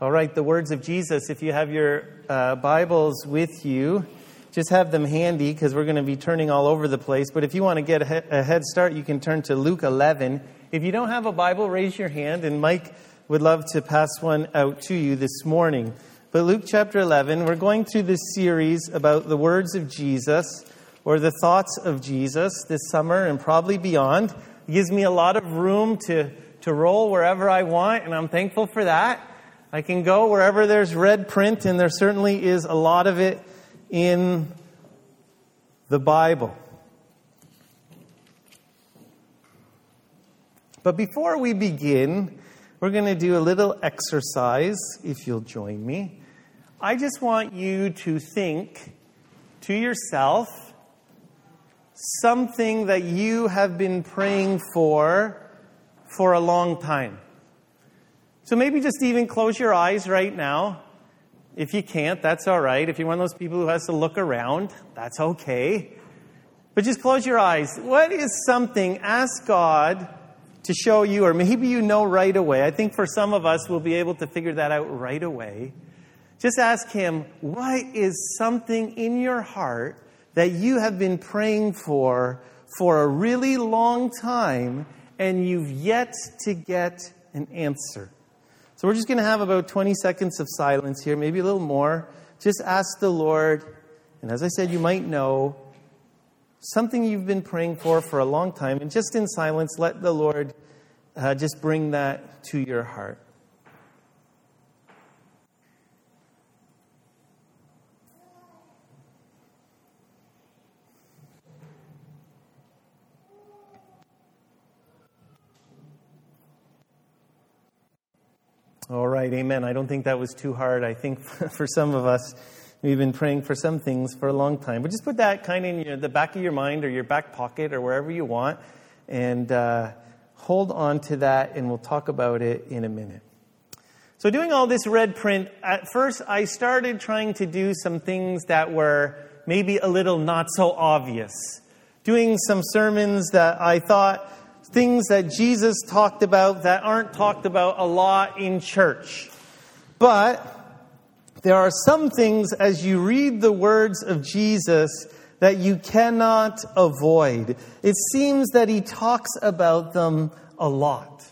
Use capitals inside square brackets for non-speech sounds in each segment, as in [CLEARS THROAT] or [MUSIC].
All right, the words of Jesus. If you have your uh, Bibles with you, just have them handy because we're going to be turning all over the place. But if you want to get a head start, you can turn to Luke 11. If you don't have a Bible, raise your hand, and Mike would love to pass one out to you this morning. But Luke chapter 11, we're going through this series about the words of Jesus or the thoughts of Jesus this summer and probably beyond. It gives me a lot of room to, to roll wherever I want, and I'm thankful for that. I can go wherever there's red print, and there certainly is a lot of it in the Bible. But before we begin, we're going to do a little exercise, if you'll join me. I just want you to think to yourself something that you have been praying for for a long time. So maybe just even close your eyes right now. If you can't, that's all right. If you're one of those people who has to look around, that's okay. But just close your eyes. What is something, ask God to show you, or maybe you know right away. I think for some of us, we'll be able to figure that out right away. Just ask Him, what is something in your heart that you have been praying for for a really long time and you've yet to get an answer? So we're just going to have about 20 seconds of silence here, maybe a little more. Just ask the Lord, and as I said, you might know something you've been praying for for a long time, and just in silence, let the Lord uh, just bring that to your heart. All right, amen. I don't think that was too hard. I think [LAUGHS] for some of us, we've been praying for some things for a long time. But just put that kind of in your, the back of your mind or your back pocket or wherever you want and uh, hold on to that, and we'll talk about it in a minute. So, doing all this red print, at first I started trying to do some things that were maybe a little not so obvious. Doing some sermons that I thought things that Jesus talked about that aren't talked about a lot in church. But there are some things as you read the words of Jesus that you cannot avoid. It seems that he talks about them a lot.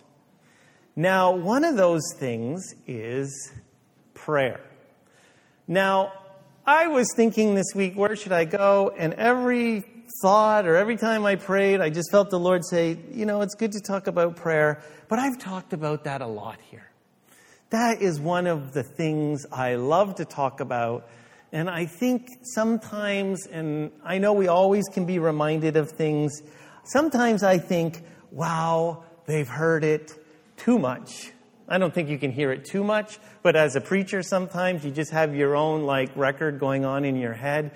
Now, one of those things is prayer. Now, I was thinking this week, where should I go? And every thought or every time I prayed, I just felt the Lord say, you know, it's good to talk about prayer, but I've talked about that a lot here. That is one of the things I love to talk about. And I think sometimes, and I know we always can be reminded of things, sometimes I think, wow, they've heard it too much. I don't think you can hear it too much, but as a preacher, sometimes you just have your own like record going on in your head.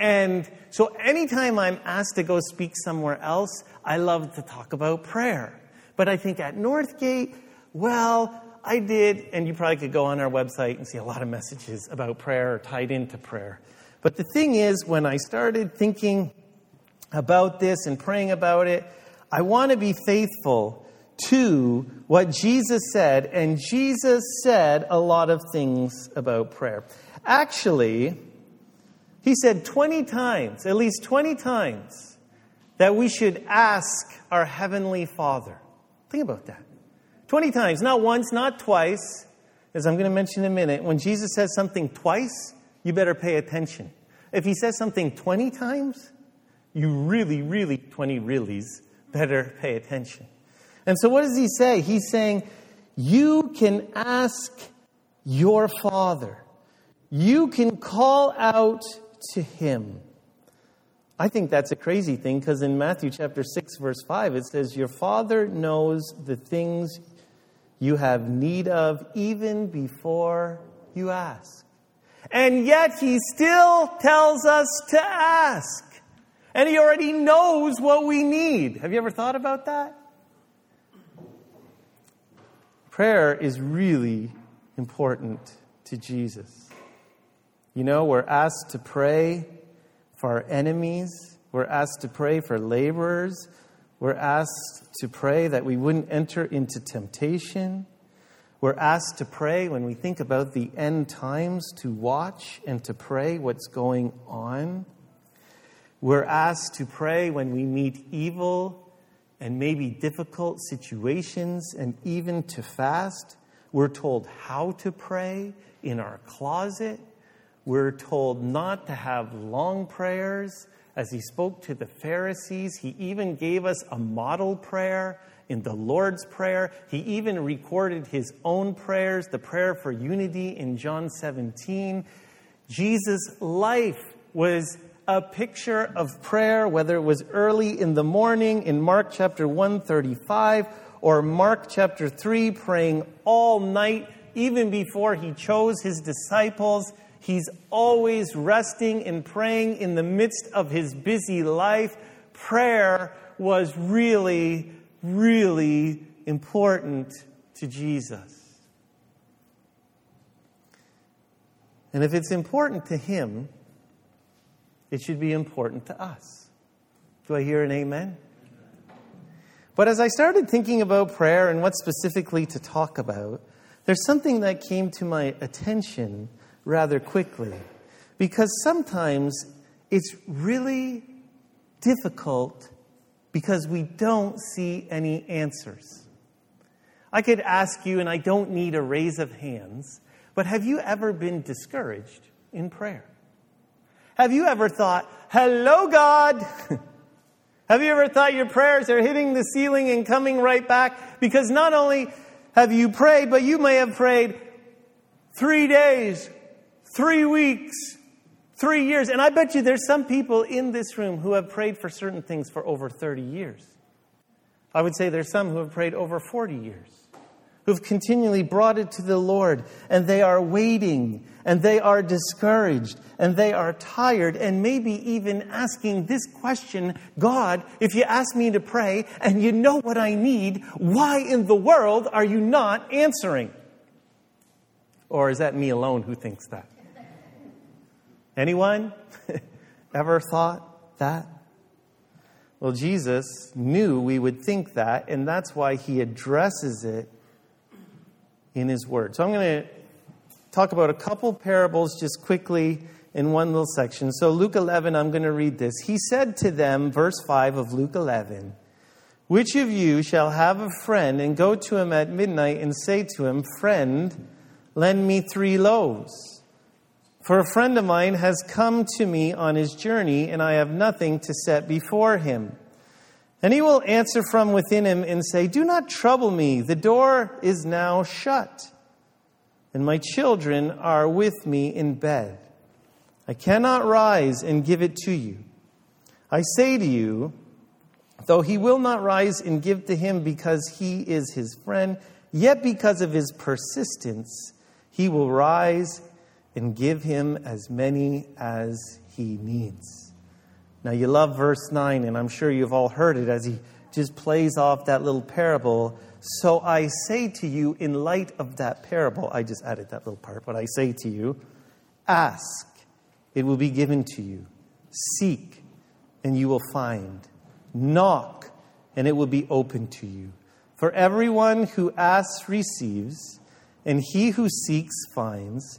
And so anytime I'm asked to go speak somewhere else, I love to talk about prayer. But I think at Northgate, well, I did, and you probably could go on our website and see a lot of messages about prayer or tied into prayer. But the thing is, when I started thinking about this and praying about it, I want to be faithful to what Jesus said, and Jesus said a lot of things about prayer. Actually, he said 20 times, at least 20 times, that we should ask our Heavenly Father. Think about that. 20 times, not once, not twice, as I'm going to mention in a minute. When Jesus says something twice, you better pay attention. If he says something 20 times, you really, really, 20 reallys, better pay attention. And so, what does he say? He's saying, You can ask your Father. You can call out to him. I think that's a crazy thing because in Matthew chapter 6, verse 5, it says, Your Father knows the things you have need of even before you ask. And yet he still tells us to ask. And he already knows what we need. Have you ever thought about that? Prayer is really important to Jesus. You know, we're asked to pray for our enemies, we're asked to pray for laborers, we're asked to pray that we wouldn't enter into temptation. We're asked to pray when we think about the end times, to watch and to pray what's going on. We're asked to pray when we meet evil and maybe difficult situations and even to fast. We're told how to pray in our closet. We're told not to have long prayers. As he spoke to the Pharisees, he even gave us a model prayer in the Lord's Prayer. He even recorded his own prayers, the prayer for unity in John 17. Jesus' life was a picture of prayer, whether it was early in the morning in Mark chapter 135 or Mark chapter 3, praying all night, even before he chose his disciples. He's always resting and praying in the midst of his busy life. Prayer was really really important to Jesus. And if it's important to him, it should be important to us. Do I hear an amen? But as I started thinking about prayer and what specifically to talk about, there's something that came to my attention rather quickly. Because sometimes it's really difficult because we don't see any answers. I could ask you, and I don't need a raise of hands, but have you ever been discouraged in prayer? Have you ever thought, hello, God? [LAUGHS] have you ever thought your prayers are hitting the ceiling and coming right back? Because not only have you prayed, but you may have prayed three days, three weeks, Three years. And I bet you there's some people in this room who have prayed for certain things for over 30 years. I would say there's some who have prayed over 40 years, who've continually brought it to the Lord, and they are waiting, and they are discouraged, and they are tired, and maybe even asking this question God, if you ask me to pray and you know what I need, why in the world are you not answering? Or is that me alone who thinks that? Anyone [LAUGHS] ever thought that? Well, Jesus knew we would think that, and that's why he addresses it in his word. So I'm going to talk about a couple parables just quickly in one little section. So, Luke 11, I'm going to read this. He said to them, verse 5 of Luke 11, Which of you shall have a friend and go to him at midnight and say to him, Friend, lend me three loaves? For a friend of mine has come to me on his journey, and I have nothing to set before him. And he will answer from within him and say, Do not trouble me, the door is now shut, and my children are with me in bed. I cannot rise and give it to you. I say to you, though he will not rise and give to him because he is his friend, yet because of his persistence, he will rise and give him as many as he needs. Now, you love verse 9, and I'm sure you've all heard it as he just plays off that little parable. So I say to you, in light of that parable, I just added that little part, but I say to you, ask, it will be given to you. Seek, and you will find. Knock, and it will be open to you. For everyone who asks receives, and he who seeks finds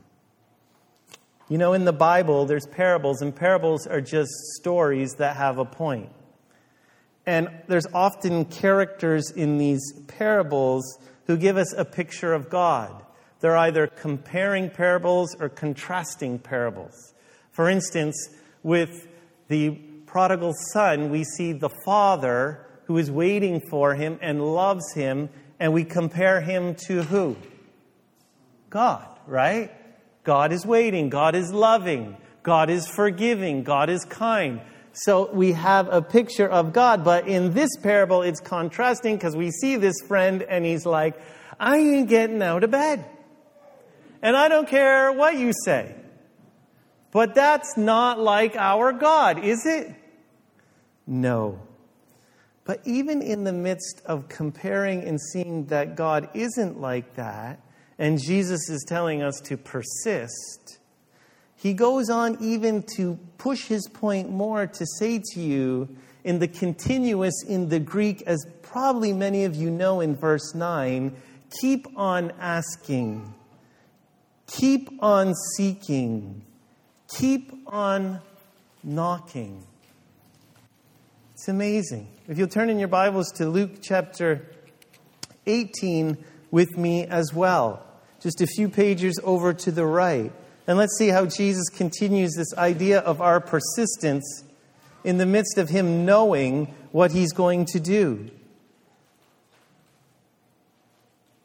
You know, in the Bible, there's parables, and parables are just stories that have a point. And there's often characters in these parables who give us a picture of God. They're either comparing parables or contrasting parables. For instance, with the prodigal son, we see the father who is waiting for him and loves him, and we compare him to who? God, right? God is waiting. God is loving. God is forgiving. God is kind. So we have a picture of God, but in this parable, it's contrasting because we see this friend and he's like, I ain't getting out of bed. and I don't care what you say. But that's not like our God, is it? No. But even in the midst of comparing and seeing that God isn't like that, and Jesus is telling us to persist, he goes on even to push his point more to say to you in the continuous in the Greek, as probably many of you know in verse 9, keep on asking, keep on seeking, keep on knocking. It's amazing. If you'll turn in your Bibles to Luke chapter 18 with me as well, just a few pages over to the right. And let's see how Jesus continues this idea of our persistence in the midst of him knowing what he's going to do.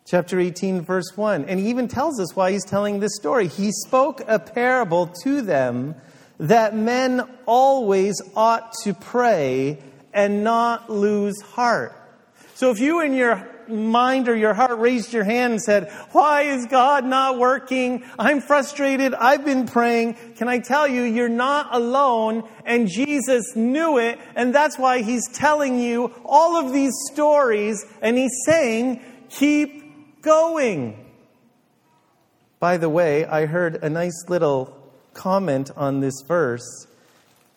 Chapter 18, verse 1. And he even tells us why he's telling this story. He spoke a parable to them that men always ought to pray and not lose heart. So if you in your mind or your heart raised your hand and said, Why is God not working? I'm frustrated. I've been praying. Can I tell you, you're not alone, and Jesus knew it, and that's why He's telling you all of these stories, and He's saying, Keep going. By the way, I heard a nice little comment on this verse.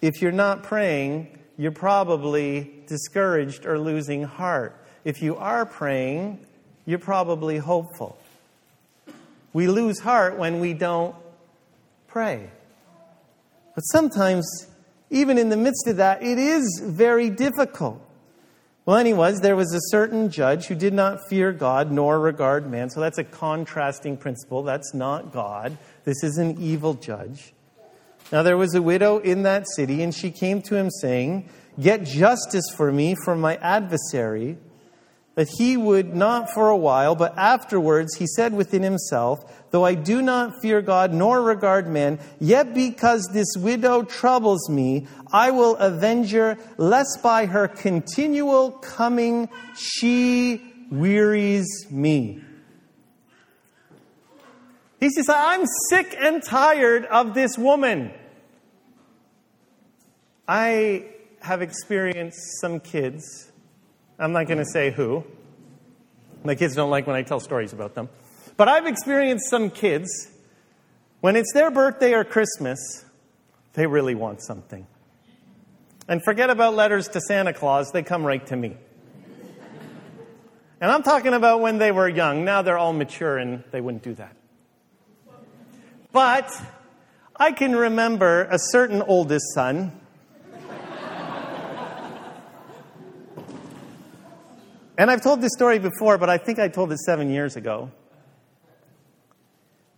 If you're not praying, you're probably discouraged or losing heart. If you are praying, you're probably hopeful. We lose heart when we don't pray. But sometimes, even in the midst of that, it is very difficult. Well, anyways, there was a certain judge who did not fear God nor regard man. So that's a contrasting principle. That's not God. This is an evil judge. Now there was a widow in that city, and she came to him saying, Get justice for me from my adversary. That he would not for a while, but afterwards he said within himself, Though I do not fear God nor regard men, yet because this widow troubles me, I will avenge her, lest by her continual coming she wearies me. He says, I'm sick and tired of this woman. I have experienced some kids. I'm not going to say who. My kids don't like when I tell stories about them. But I've experienced some kids, when it's their birthday or Christmas, they really want something. And forget about letters to Santa Claus, they come right to me. And I'm talking about when they were young. Now they're all mature and they wouldn't do that. But I can remember a certain oldest son And I've told this story before, but I think I told it seven years ago.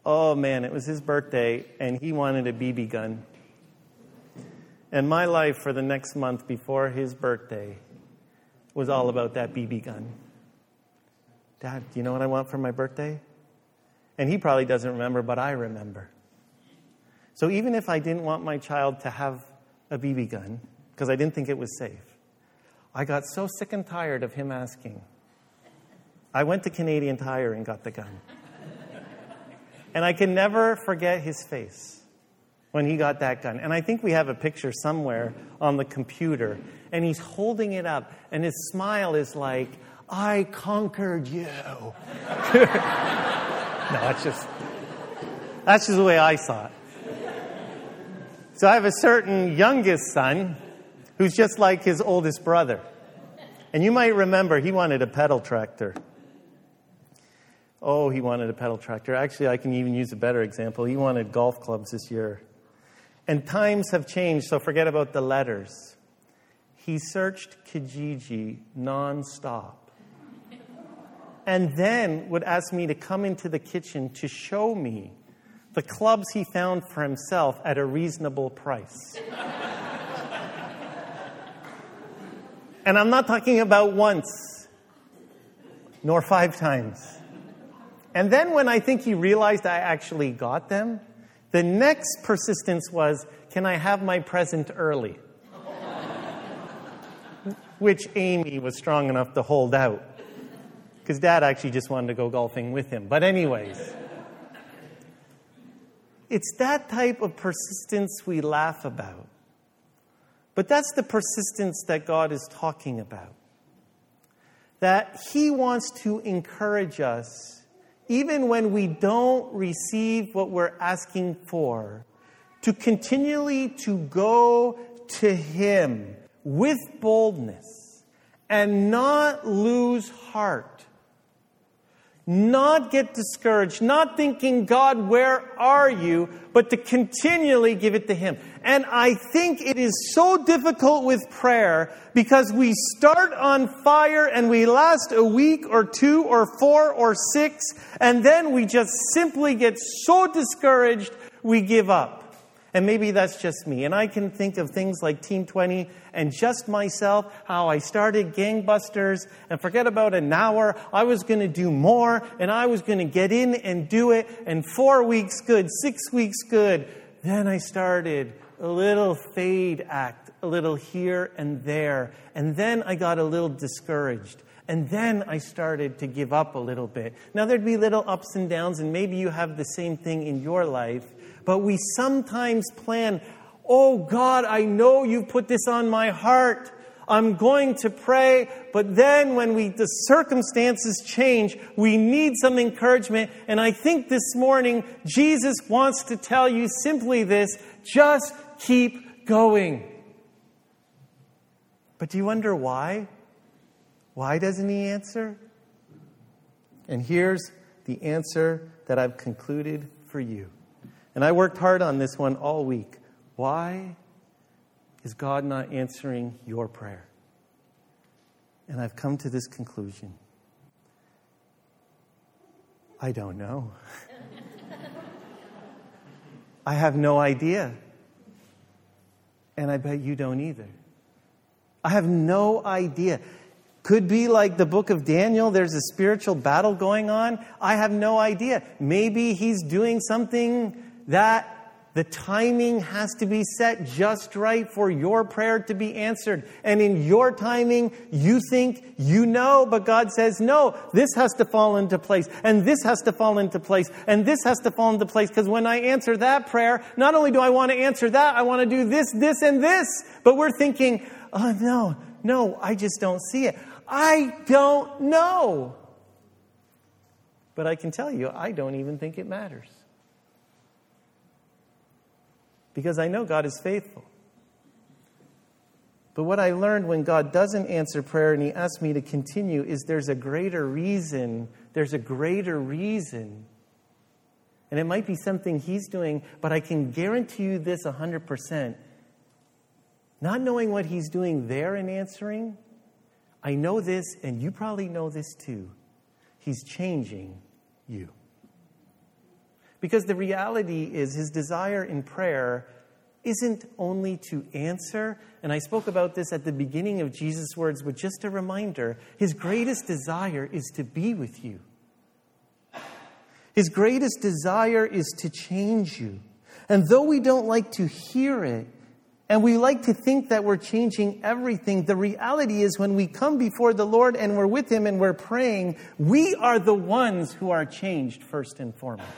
Oh man, it was his birthday, and he wanted a BB gun. And my life for the next month before his birthday was all about that BB gun. Dad, do you know what I want for my birthday? And he probably doesn't remember, but I remember. So even if I didn't want my child to have a BB gun, because I didn't think it was safe, I got so sick and tired of him asking. I went to Canadian Tire and got the gun. and I can never forget his face when he got that gun. And I think we have a picture somewhere on the computer. And he's holding it up, and his smile is like, I conquered you. [LAUGHS] no, that's just, that's just the way I saw it. So I have a certain youngest son who's just like his oldest brother. And you might remember he wanted a pedal tractor. Oh, he wanted a pedal tractor. Actually, I can even use a better example. He wanted golf clubs this year. And times have changed, so forget about the letters. He searched Kijiji nonstop. And then would ask me to come into the kitchen to show me the clubs he found for himself at a reasonable price. And I'm not talking about once, nor five times. And then when I think he realized I actually got them, the next persistence was, Can I have my present early? [LAUGHS] Which Amy was strong enough to hold out. Because dad actually just wanted to go golfing with him. But, anyways. it's that type of persistence we laugh about. But that's the persistence that God is talking about. That He wants to encourage us, even when we don't receive what we're asking for, to continually to go to Him with boldness and not lose heart not get discouraged, not thinking, God, where are you? But to continually give it to Him. And I think it is so difficult with prayer because we start on fire and we last a week or two or four or six, and then we just simply get so discouraged we give up. And maybe that's just me. And I can think of things like Team 20 and just myself, how I started gangbusters and forget about an hour. I was going to do more and I was going to get in and do it. And four weeks good, six weeks good. Then I started a little fade act, a little here and there. And then I got a little discouraged. And then I started to give up a little bit. Now, there'd be little ups and downs, and maybe you have the same thing in your life. But we sometimes plan, oh God, I know you put this on my heart. I'm going to pray, but then when we, the circumstances change, we need some encouragement. And I think this morning, Jesus wants to tell you simply this just keep going. But do you wonder why? Why doesn't he answer? And here's the answer that I've concluded for you. And I worked hard on this one all week. Why is God not answering your prayer? And I've come to this conclusion I don't know. [LAUGHS] I have no idea. And I bet you don't either. I have no idea. Could be like the book of Daniel, there's a spiritual battle going on. I have no idea. Maybe he's doing something that the timing has to be set just right for your prayer to be answered. And in your timing, you think you know, but God says, no, this has to fall into place, and this has to fall into place, and this has to fall into place. Because when I answer that prayer, not only do I want to answer that, I want to do this, this, and this. But we're thinking, oh, no, no, I just don't see it. I don't know. But I can tell you, I don't even think it matters because I know God is faithful. But what I learned when God doesn't answer prayer and He asks me to continue is there's a greater reason. There's a greater reason. And it might be something He's doing, but I can guarantee you this 100%. Not knowing what He's doing there and answering, I know this, and you probably know this too. He's changing you. Because the reality is, his desire in prayer isn't only to answer, and I spoke about this at the beginning of Jesus' words, but just a reminder his greatest desire is to be with you. His greatest desire is to change you. And though we don't like to hear it, and we like to think that we're changing everything. The reality is, when we come before the Lord and we're with Him and we're praying, we are the ones who are changed first and foremost.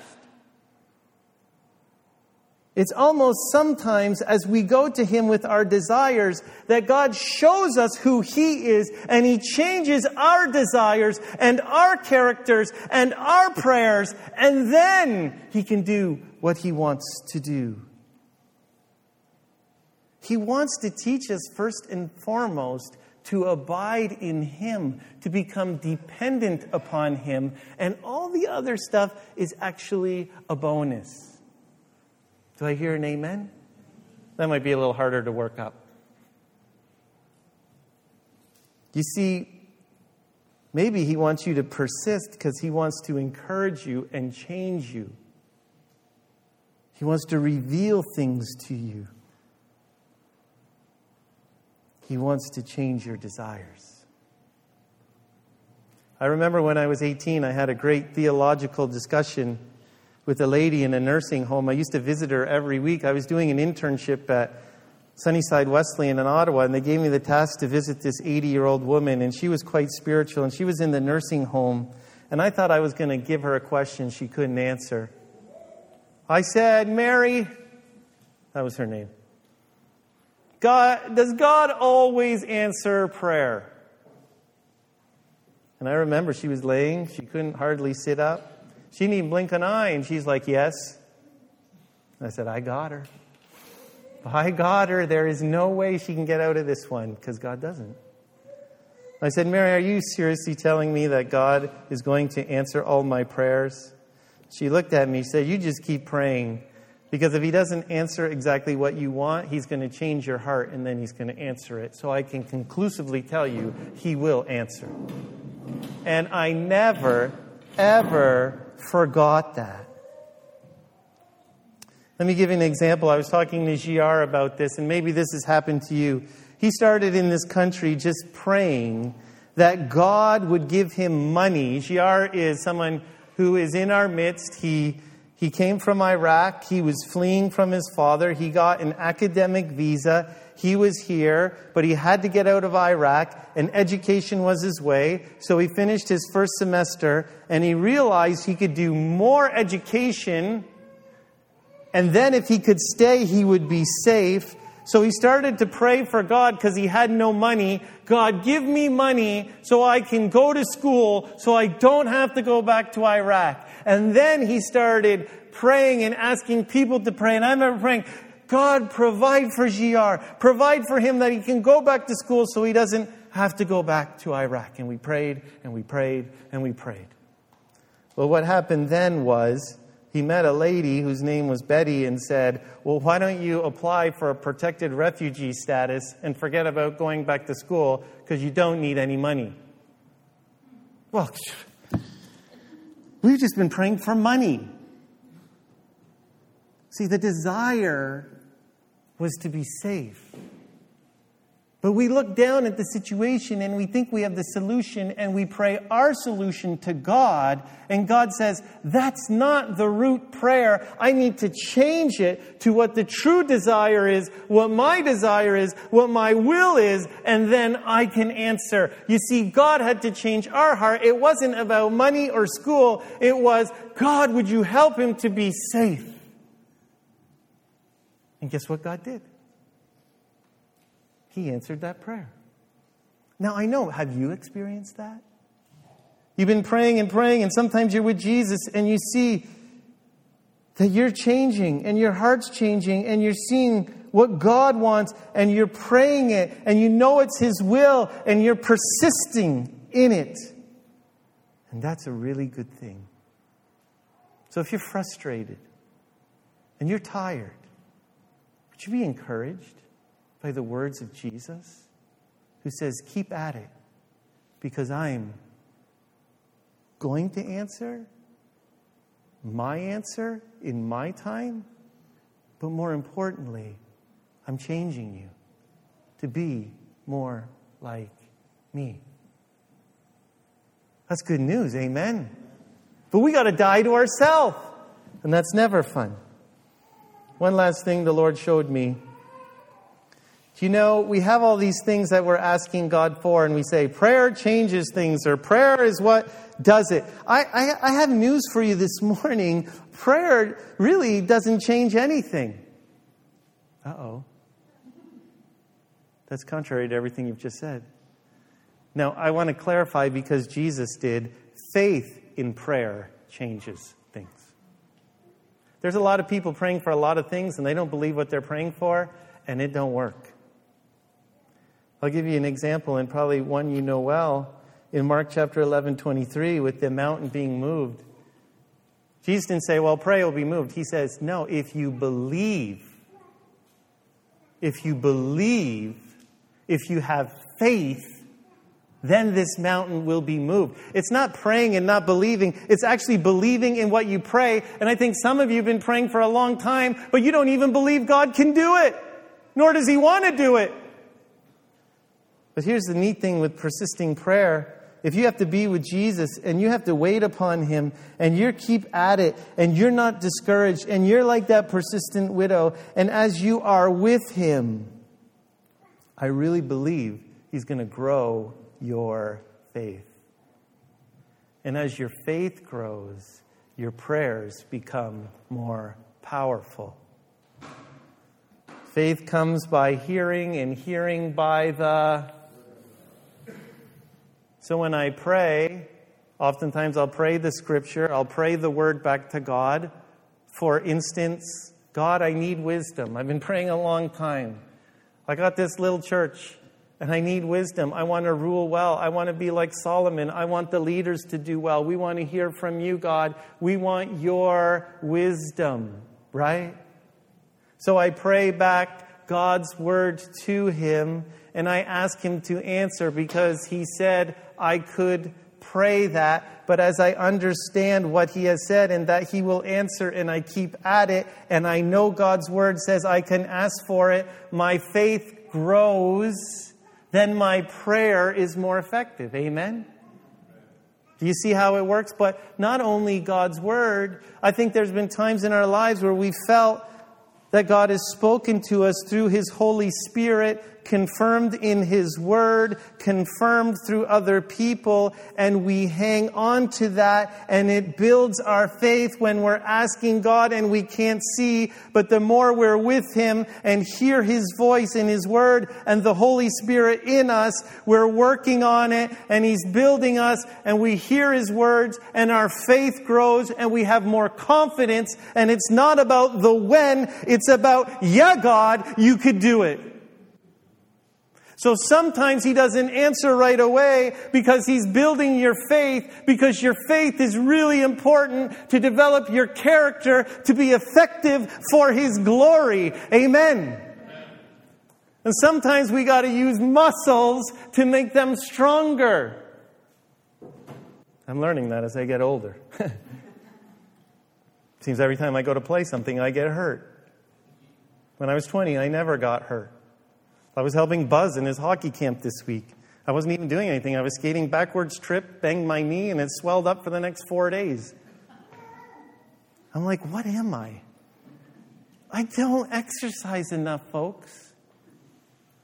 It's almost sometimes as we go to Him with our desires that God shows us who He is and He changes our desires and our characters and our prayers, and then He can do what He wants to do. He wants to teach us first and foremost to abide in Him, to become dependent upon Him, and all the other stuff is actually a bonus. Do I hear an amen? That might be a little harder to work up. You see, maybe he wants you to persist because he wants to encourage you and change you. He wants to reveal things to you. He wants to change your desires. I remember when I was 18, I had a great theological discussion with a lady in a nursing home. I used to visit her every week. I was doing an internship at Sunnyside Wesleyan in Ottawa, and they gave me the task to visit this 80 year old woman, and she was quite spiritual, and she was in the nursing home. And I thought I was going to give her a question she couldn't answer. I said, Mary, that was her name. God, does God always answer prayer? And I remember she was laying, she couldn't hardly sit up. She didn't even blink an eye, and she's like, Yes. I said, I got her. I got her. There is no way she can get out of this one because God doesn't. I said, Mary, are you seriously telling me that God is going to answer all my prayers? She looked at me, and said, You just keep praying. Because if he doesn't answer exactly what you want, he's going to change your heart and then he's going to answer it. So I can conclusively tell you, he will answer. And I never, ever forgot that. Let me give you an example. I was talking to GR about this, and maybe this has happened to you. He started in this country just praying that God would give him money. GR is someone who is in our midst. He, he came from Iraq. He was fleeing from his father. He got an academic visa. He was here, but he had to get out of Iraq, and education was his way. So he finished his first semester, and he realized he could do more education and then if he could stay, he would be safe. So he started to pray for God because he had no money. God, give me money so I can go to school so I don't have to go back to Iraq. And then he started praying and asking people to pray. And I remember praying, God, provide for GR. Provide for him that he can go back to school so he doesn't have to go back to Iraq. And we prayed and we prayed and we prayed. Well, what happened then was he met a lady whose name was Betty and said, Well, why don't you apply for a protected refugee status and forget about going back to school because you don't need any money? Well, we've just been praying for money. See, the desire was to be safe. But we look down at the situation and we think we have the solution and we pray our solution to God. And God says, that's not the root prayer. I need to change it to what the true desire is, what my desire is, what my will is, and then I can answer. You see, God had to change our heart. It wasn't about money or school. It was, God, would you help him to be safe? And guess what God did? He answered that prayer. Now, I know, have you experienced that? You've been praying and praying, and sometimes you're with Jesus and you see that you're changing and your heart's changing and you're seeing what God wants and you're praying it and you know it's His will and you're persisting in it. And that's a really good thing. So if you're frustrated and you're tired, would you be encouraged? By the words of Jesus, who says, Keep at it, because I'm going to answer my answer in my time, but more importantly, I'm changing you to be more like me. That's good news, amen. But we got to die to ourselves, and that's never fun. One last thing the Lord showed me you know, we have all these things that we're asking God for, and we say prayer changes things, or prayer is what does it. I, I, I have news for you this [LAUGHS] morning. Prayer really doesn't change anything. Uh oh. That's contrary to everything you've just said. Now, I want to clarify because Jesus did. Faith in prayer changes things. There's a lot of people praying for a lot of things and they don't believe what they're praying for, and it don't work. I'll give you an example, and probably one you know well. In Mark chapter 11, 23, with the mountain being moved, Jesus didn't say, Well, pray it will be moved. He says, No, if you believe, if you believe, if you have faith, then this mountain will be moved. It's not praying and not believing. It's actually believing in what you pray. And I think some of you have been praying for a long time, but you don't even believe God can do it. Nor does He want to do it. But here's the neat thing with persisting prayer. If you have to be with Jesus and you have to wait upon him and you keep at it and you're not discouraged and you're like that persistent widow, and as you are with him, I really believe he's going to grow your faith. And as your faith grows, your prayers become more powerful. Faith comes by hearing, and hearing by the. So when I pray, oftentimes I'll pray the scripture, I'll pray the word back to God. For instance, God, I need wisdom. I've been praying a long time. I got this little church and I need wisdom. I want to rule well. I want to be like Solomon. I want the leaders to do well. We want to hear from you, God. We want your wisdom, right? So I pray back God's word to him and I ask him to answer because he said I could pray that. But as I understand what he has said and that he will answer and I keep at it and I know God's word says I can ask for it, my faith grows, then my prayer is more effective. Amen? Do you see how it works? But not only God's word, I think there's been times in our lives where we felt that God has spoken to us through His Holy Spirit confirmed in His Word, confirmed through other people, and we hang on to that, and it builds our faith when we're asking God and we can't see. But the more we're with Him and hear His voice in His Word and the Holy Spirit in us, we're working on it, and He's building us, and we hear His words, and our faith grows, and we have more confidence. And it's not about the when, it's about, yeah, God, you could do it. So sometimes he doesn't answer right away because he's building your faith because your faith is really important to develop your character to be effective for his glory. Amen. And sometimes we got to use muscles to make them stronger. I'm learning that as I get older. [LAUGHS] Seems every time I go to play something, I get hurt. When I was 20, I never got hurt. I was helping Buzz in his hockey camp this week. I wasn't even doing anything. I was skating backwards, tripped, banged my knee, and it swelled up for the next four days. I'm like, what am I? I don't exercise enough, folks.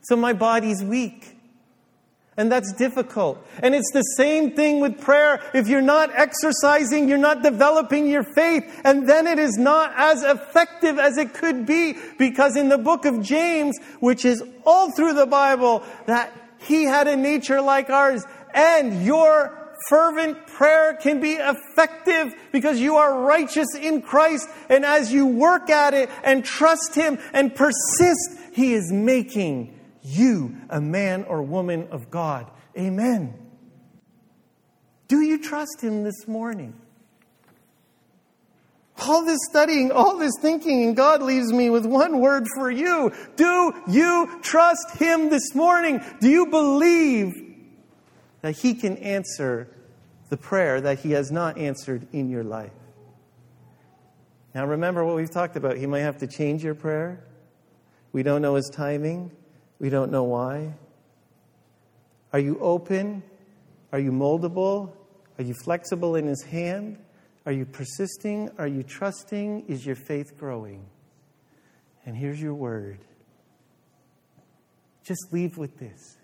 So my body's weak. And that's difficult. And it's the same thing with prayer. If you're not exercising, you're not developing your faith, and then it is not as effective as it could be. Because in the book of James, which is all through the Bible, that he had a nature like ours, and your fervent prayer can be effective because you are righteous in Christ. And as you work at it and trust Him and persist, He is making you a man or woman of God. Amen. Do you trust Him this morning? All this studying, all this thinking, and God leaves me with one word for you. Do you trust Him this morning? Do you believe that He can answer the prayer that He has not answered in your life? Now, remember what we've talked about. He might have to change your prayer. We don't know His timing. We don't know why. Are you open? Are you moldable? Are you flexible in His hand? Are you persisting? Are you trusting? Is your faith growing? And here's your word. Just leave with this.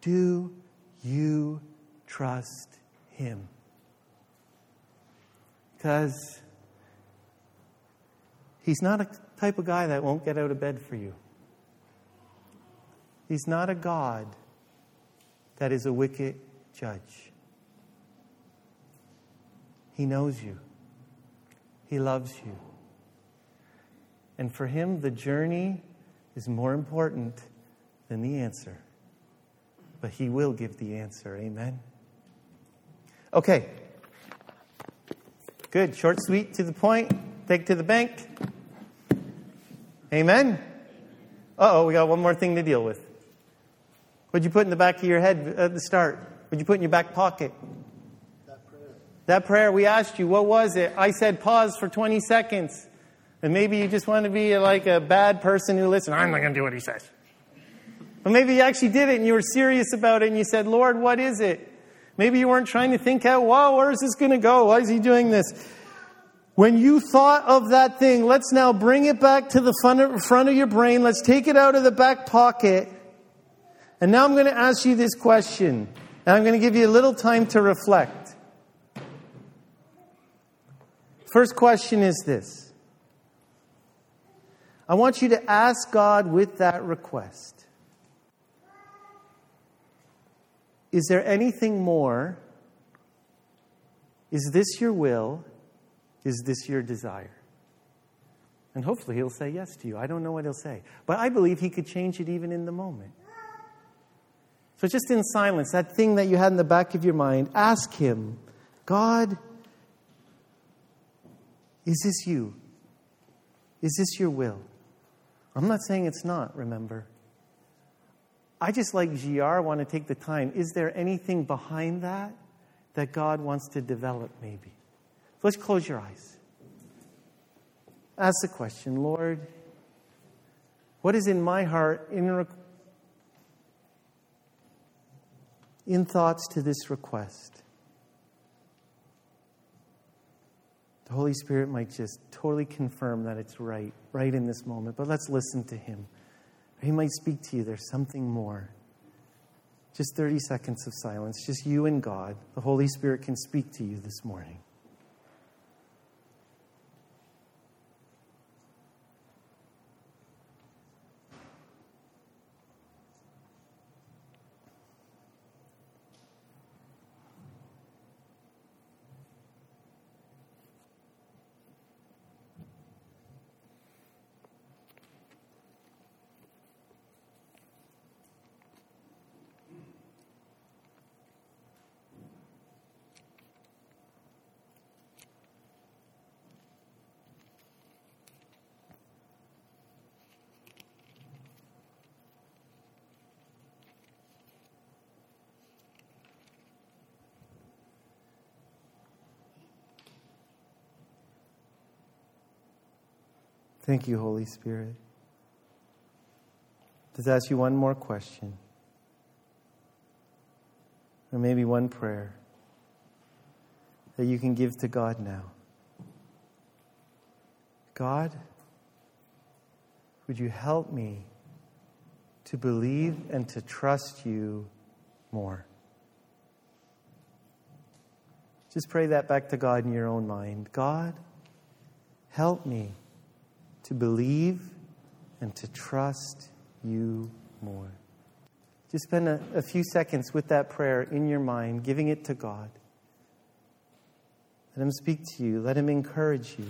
Do you trust Him? Because He's not a type of guy that won't get out of bed for you. He's not a God that is a wicked judge. He knows you, He loves you. And for Him, the journey is more important than the answer. But He will give the answer. Amen. Okay. Good. Short, sweet, to the point. Take to the bank. Amen. Uh oh, we got one more thing to deal with. What'd you put in the back of your head uh, at the start? What'd you put in your back pocket? That prayer. That prayer we asked you, what was it? I said pause for 20 seconds. And maybe you just want to be uh, like a bad person who listens. I'm not going to do what he says. But maybe you actually did it and you were serious about it and you said, Lord, what is it? Maybe you weren't trying to think out, wow, where is this going to go? Why is he doing this? When you thought of that thing, let's now bring it back to the front of your brain. Let's take it out of the back pocket and now I'm going to ask you this question, and I'm going to give you a little time to reflect. First question is this I want you to ask God with that request Is there anything more? Is this your will? Is this your desire? And hopefully he'll say yes to you. I don't know what he'll say. But I believe he could change it even in the moment. So just in silence, that thing that you had in the back of your mind, ask him, God, is this you? Is this your will? I'm not saying it's not, remember. I just like GR want to take the time. Is there anything behind that that God wants to develop, maybe? Let's close your eyes. Ask the question, Lord, what is in my heart in, in thoughts to this request? The Holy Spirit might just totally confirm that it's right, right in this moment, but let's listen to Him. He might speak to you, there's something more. Just 30 seconds of silence, just you and God. The Holy Spirit can speak to you this morning. Thank you, Holy Spirit. Just ask you one more question, or maybe one prayer that you can give to God now. God, would you help me to believe and to trust you more? Just pray that back to God in your own mind. God, help me to believe and to trust you more. Just spend a, a, few seconds with that prayer in your mind, giving it to God. Let Him speak to you, let Him encourage you.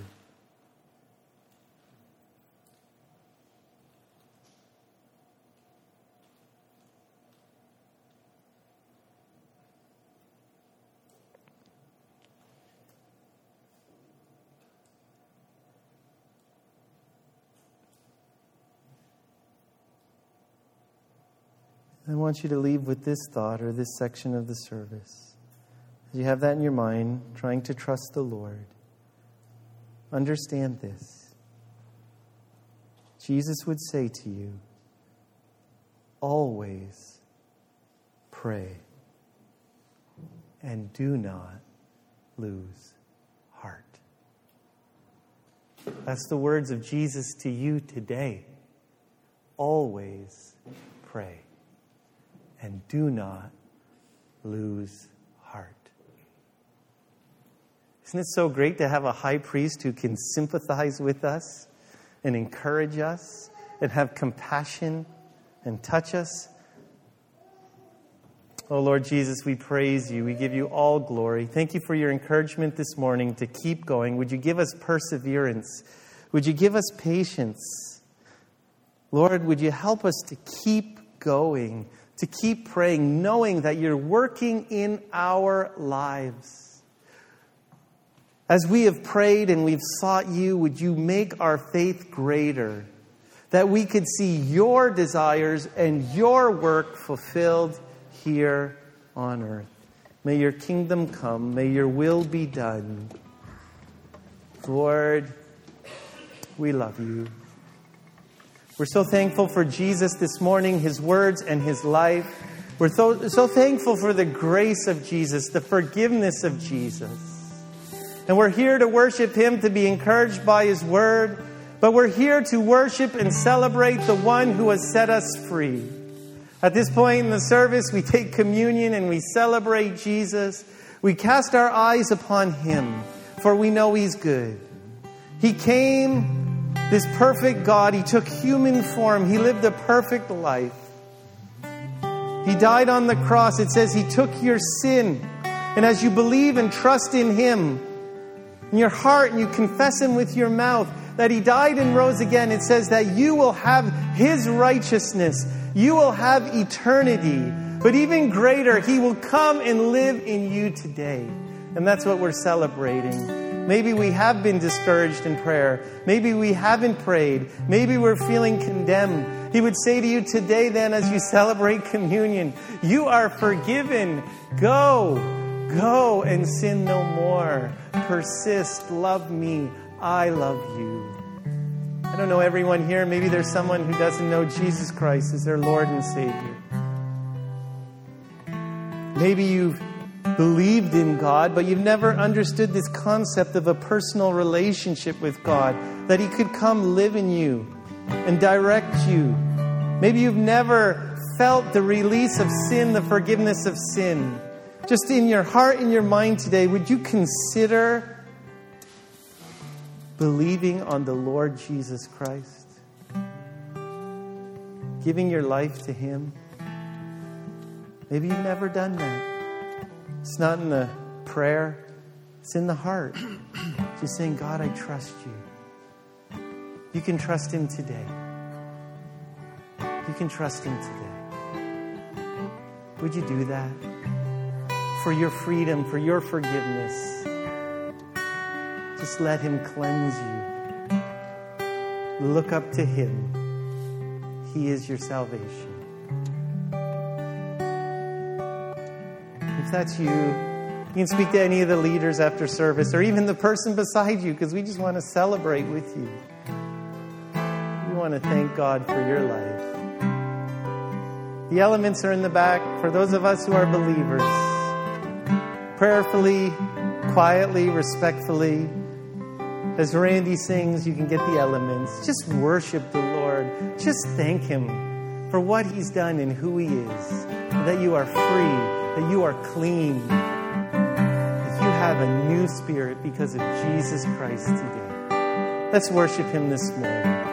I want you to leave with this thought or this section of the service. As you have that in your mind, trying to trust the Lord, understand this. Jesus would say to you, always pray and do not lose heart. That's the words of Jesus to you today. Always pray and do not lose heart. Isn't it so great to have a high priest who can sympathize with us and encourage us and have compassion and touch us? Oh Lord Jesus, we praise you. We give you all glory. Thank you for your encouragement this morning to keep going. Would you give us perseverance? Would you give us patience? Lord, would you help us to keep going? To keep praying, knowing that you're working in our lives. As we have prayed and we've sought you, would you make our faith greater? That we could see your desires and your work fulfilled here on earth. May your kingdom come. May your will be done. Lord, we love you. We're so thankful for Jesus this morning, his words and his life. We're so, so thankful for the grace of Jesus, the forgiveness of Jesus. And we're here to worship him, to be encouraged by his word, but we're here to worship and celebrate the one who has set us free. At this point in the service, we take communion and we celebrate Jesus. We cast our eyes upon him, for we know he's good. He came This perfect God, He took human form, He lived a perfect life. He died on the cross. It says He took your sin. And as you believe and trust in Him in your heart and you confess Him with your mouth that He died and rose again, it says that you will have His righteousness. You will have eternity. But even greater, He will come and live in you today. And that's what we're celebrating. Maybe we have been discouraged in prayer. Maybe we haven't prayed. Maybe we're feeling condemned. He would say to you today, then, as you celebrate communion, you are forgiven. Go, go and sin no more. Persist, love me. I love you. I don't know everyone here. Maybe there's someone who doesn't know Jesus Christ as their Lord and Savior. Maybe you've believed in God, but you've never understood this concept of a personal relationship with God, that He could come live in you and direct you. Maybe you've never felt the release of sin, the forgiveness of sin. Just in your heart in your mind today, would you consider believing on the Lord Jesus Christ? Giving your life to Him? Maybe you've never done that. It's not in the prayer, it's in the heart. [CLEARS THROAT] Just saying, God, I trust you. You can trust Him today. You can trust Him today. Would you do that? For your freedom, for your forgiveness. Just let Him cleanse you. Look up to Him. He is your salvation. That's you, you can speak to any of the leaders after service or even the person beside you because we just want to celebrate with you. We want to thank God for your life. The elements are in the back for those of us who are believers. Prayerfully, quietly, respectfully. As Randy sings, you can get the elements. Just worship the Lord. Just thank Him for what He's done and who He is. That you are free that you are clean, that you have a new spirit because of Jesus Christ today. Let's worship Him this morning.